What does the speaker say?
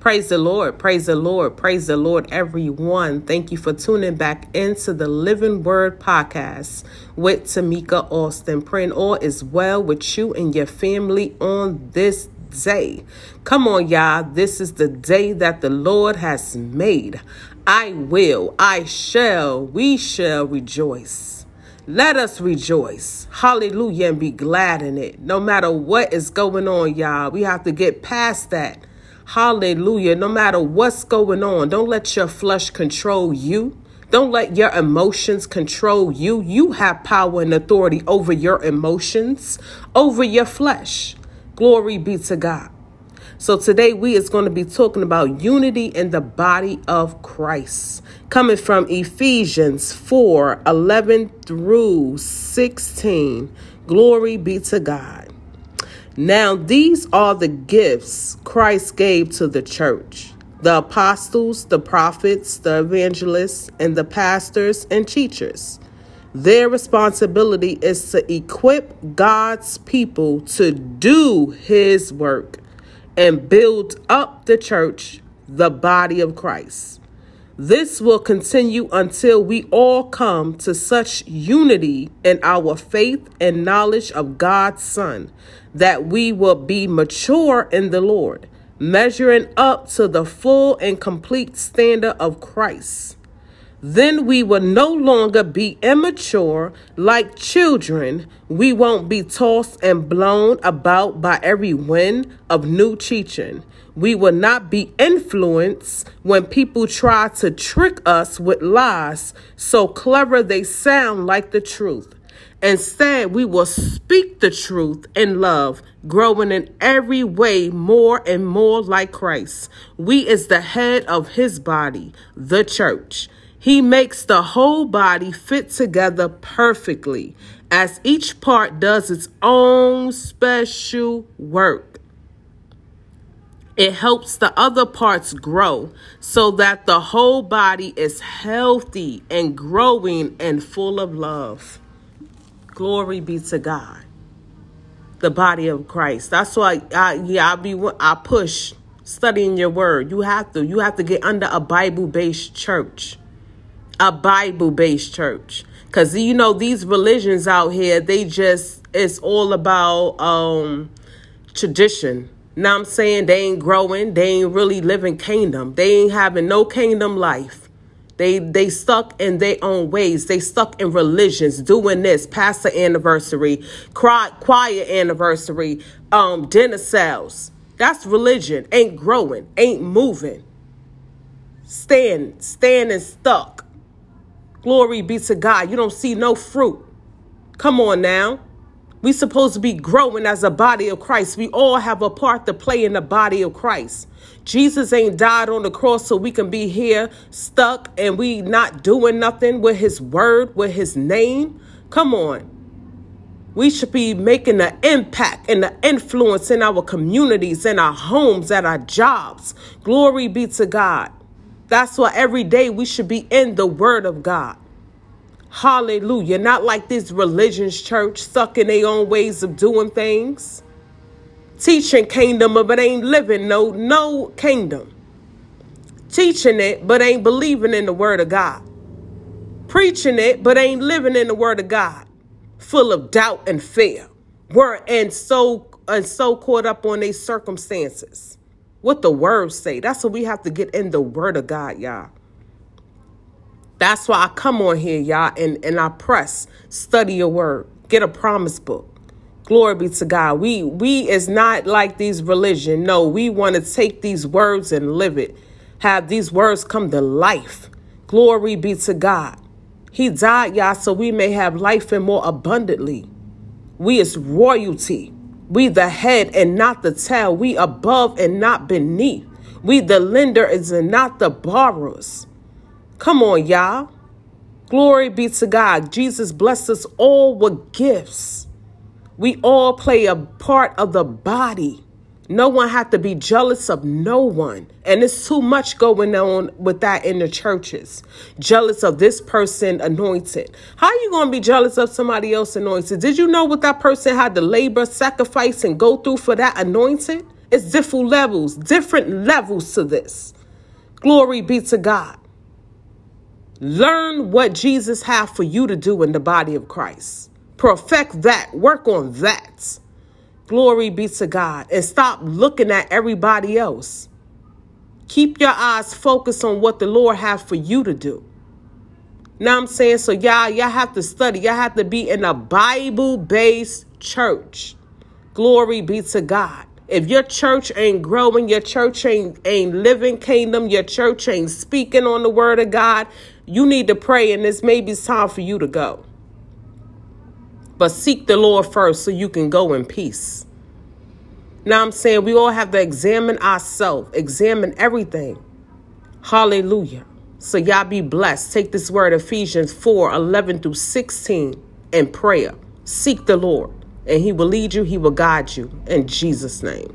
Praise the Lord, praise the Lord, praise the Lord, everyone. Thank you for tuning back into the Living Word podcast with Tamika Alston. Praying all is well with you and your family on this day. Come on, y'all. This is the day that the Lord has made. I will, I shall, we shall rejoice. Let us rejoice. Hallelujah and be glad in it. No matter what is going on, y'all, we have to get past that Hallelujah. No matter what's going on, don't let your flesh control you. Don't let your emotions control you. You have power and authority over your emotions, over your flesh. Glory be to God. So today we is going to be talking about unity in the body of Christ. Coming from Ephesians 4 11 through 16. Glory be to God. Now, these are the gifts Christ gave to the church the apostles, the prophets, the evangelists, and the pastors and teachers. Their responsibility is to equip God's people to do his work and build up the church, the body of Christ. This will continue until we all come to such unity in our faith and knowledge of God's Son that we will be mature in the Lord, measuring up to the full and complete standard of Christ. Then we will no longer be immature like children. We won't be tossed and blown about by every wind of new teaching we will not be influenced when people try to trick us with lies so clever they sound like the truth. Instead, we will speak the truth in love, growing in every way more and more like Christ. We is the head of his body, the church. He makes the whole body fit together perfectly as each part does its own special work. It helps the other parts grow so that the whole body is healthy and growing and full of love. Glory be to God. The body of Christ. That's why I yeah I be I push studying your word. You have to you have to get under a Bible based church, a Bible based church. Cause you know these religions out here, they just it's all about um tradition now I'm saying they ain't growing, they ain't really living kingdom. They ain't having no kingdom life. They they stuck in their own ways. They stuck in religions, doing this, pastor anniversary, choir anniversary, um, dinner sales. That's religion. Ain't growing, ain't moving. Stand, standing stuck. Glory be to God. You don't see no fruit. Come on now. We supposed to be growing as a body of Christ. We all have a part to play in the body of Christ. Jesus ain't died on the cross so we can be here stuck and we not doing nothing with his word, with his name. Come on. We should be making an impact and an influence in our communities, in our homes, at our jobs. Glory be to God. That's why every day we should be in the word of God. Hallelujah. Not like this religions church stuck in their own ways of doing things. Teaching kingdom, but ain't living no no kingdom. Teaching it, but ain't believing in the word of God. Preaching it, but ain't living in the word of God. Full of doubt and fear. Were and so and so caught up on their circumstances. What the words say. That's what we have to get in the word of God, y'all. That's why I come on here, y'all, and, and I press, study your word, get a promise book. Glory be to God. We we is not like these religion. No, we want to take these words and live it. Have these words come to life. Glory be to God. He died, y'all, so we may have life and more abundantly. We is royalty. We the head and not the tail. We above and not beneath. We the lender and not the borrowers. Come on, y'all. Glory be to God. Jesus blessed us all with gifts. We all play a part of the body. No one had to be jealous of no one. And it's too much going on with that in the churches. Jealous of this person anointed. How are you going to be jealous of somebody else anointed? Did you know what that person had to labor, sacrifice, and go through for that anointed? It's different levels, different levels to this. Glory be to God. Learn what Jesus had for you to do in the body of Christ. Perfect that. Work on that. Glory be to God. And stop looking at everybody else. Keep your eyes focused on what the Lord has for you to do. Now I'm saying, so y'all, y'all have to study. Y'all have to be in a Bible-based church. Glory be to God. If your church ain't growing, your church ain't, ain't living kingdom, your church ain't speaking on the word of God, you need to pray, and this maybe it's time for you to go. But seek the Lord first so you can go in peace. Now I'm saying we all have to examine ourselves, examine everything. Hallelujah. So y'all be blessed. Take this word, Ephesians 4 11 through 16, in prayer. Seek the Lord and he will lead you, he will guide you in Jesus' name.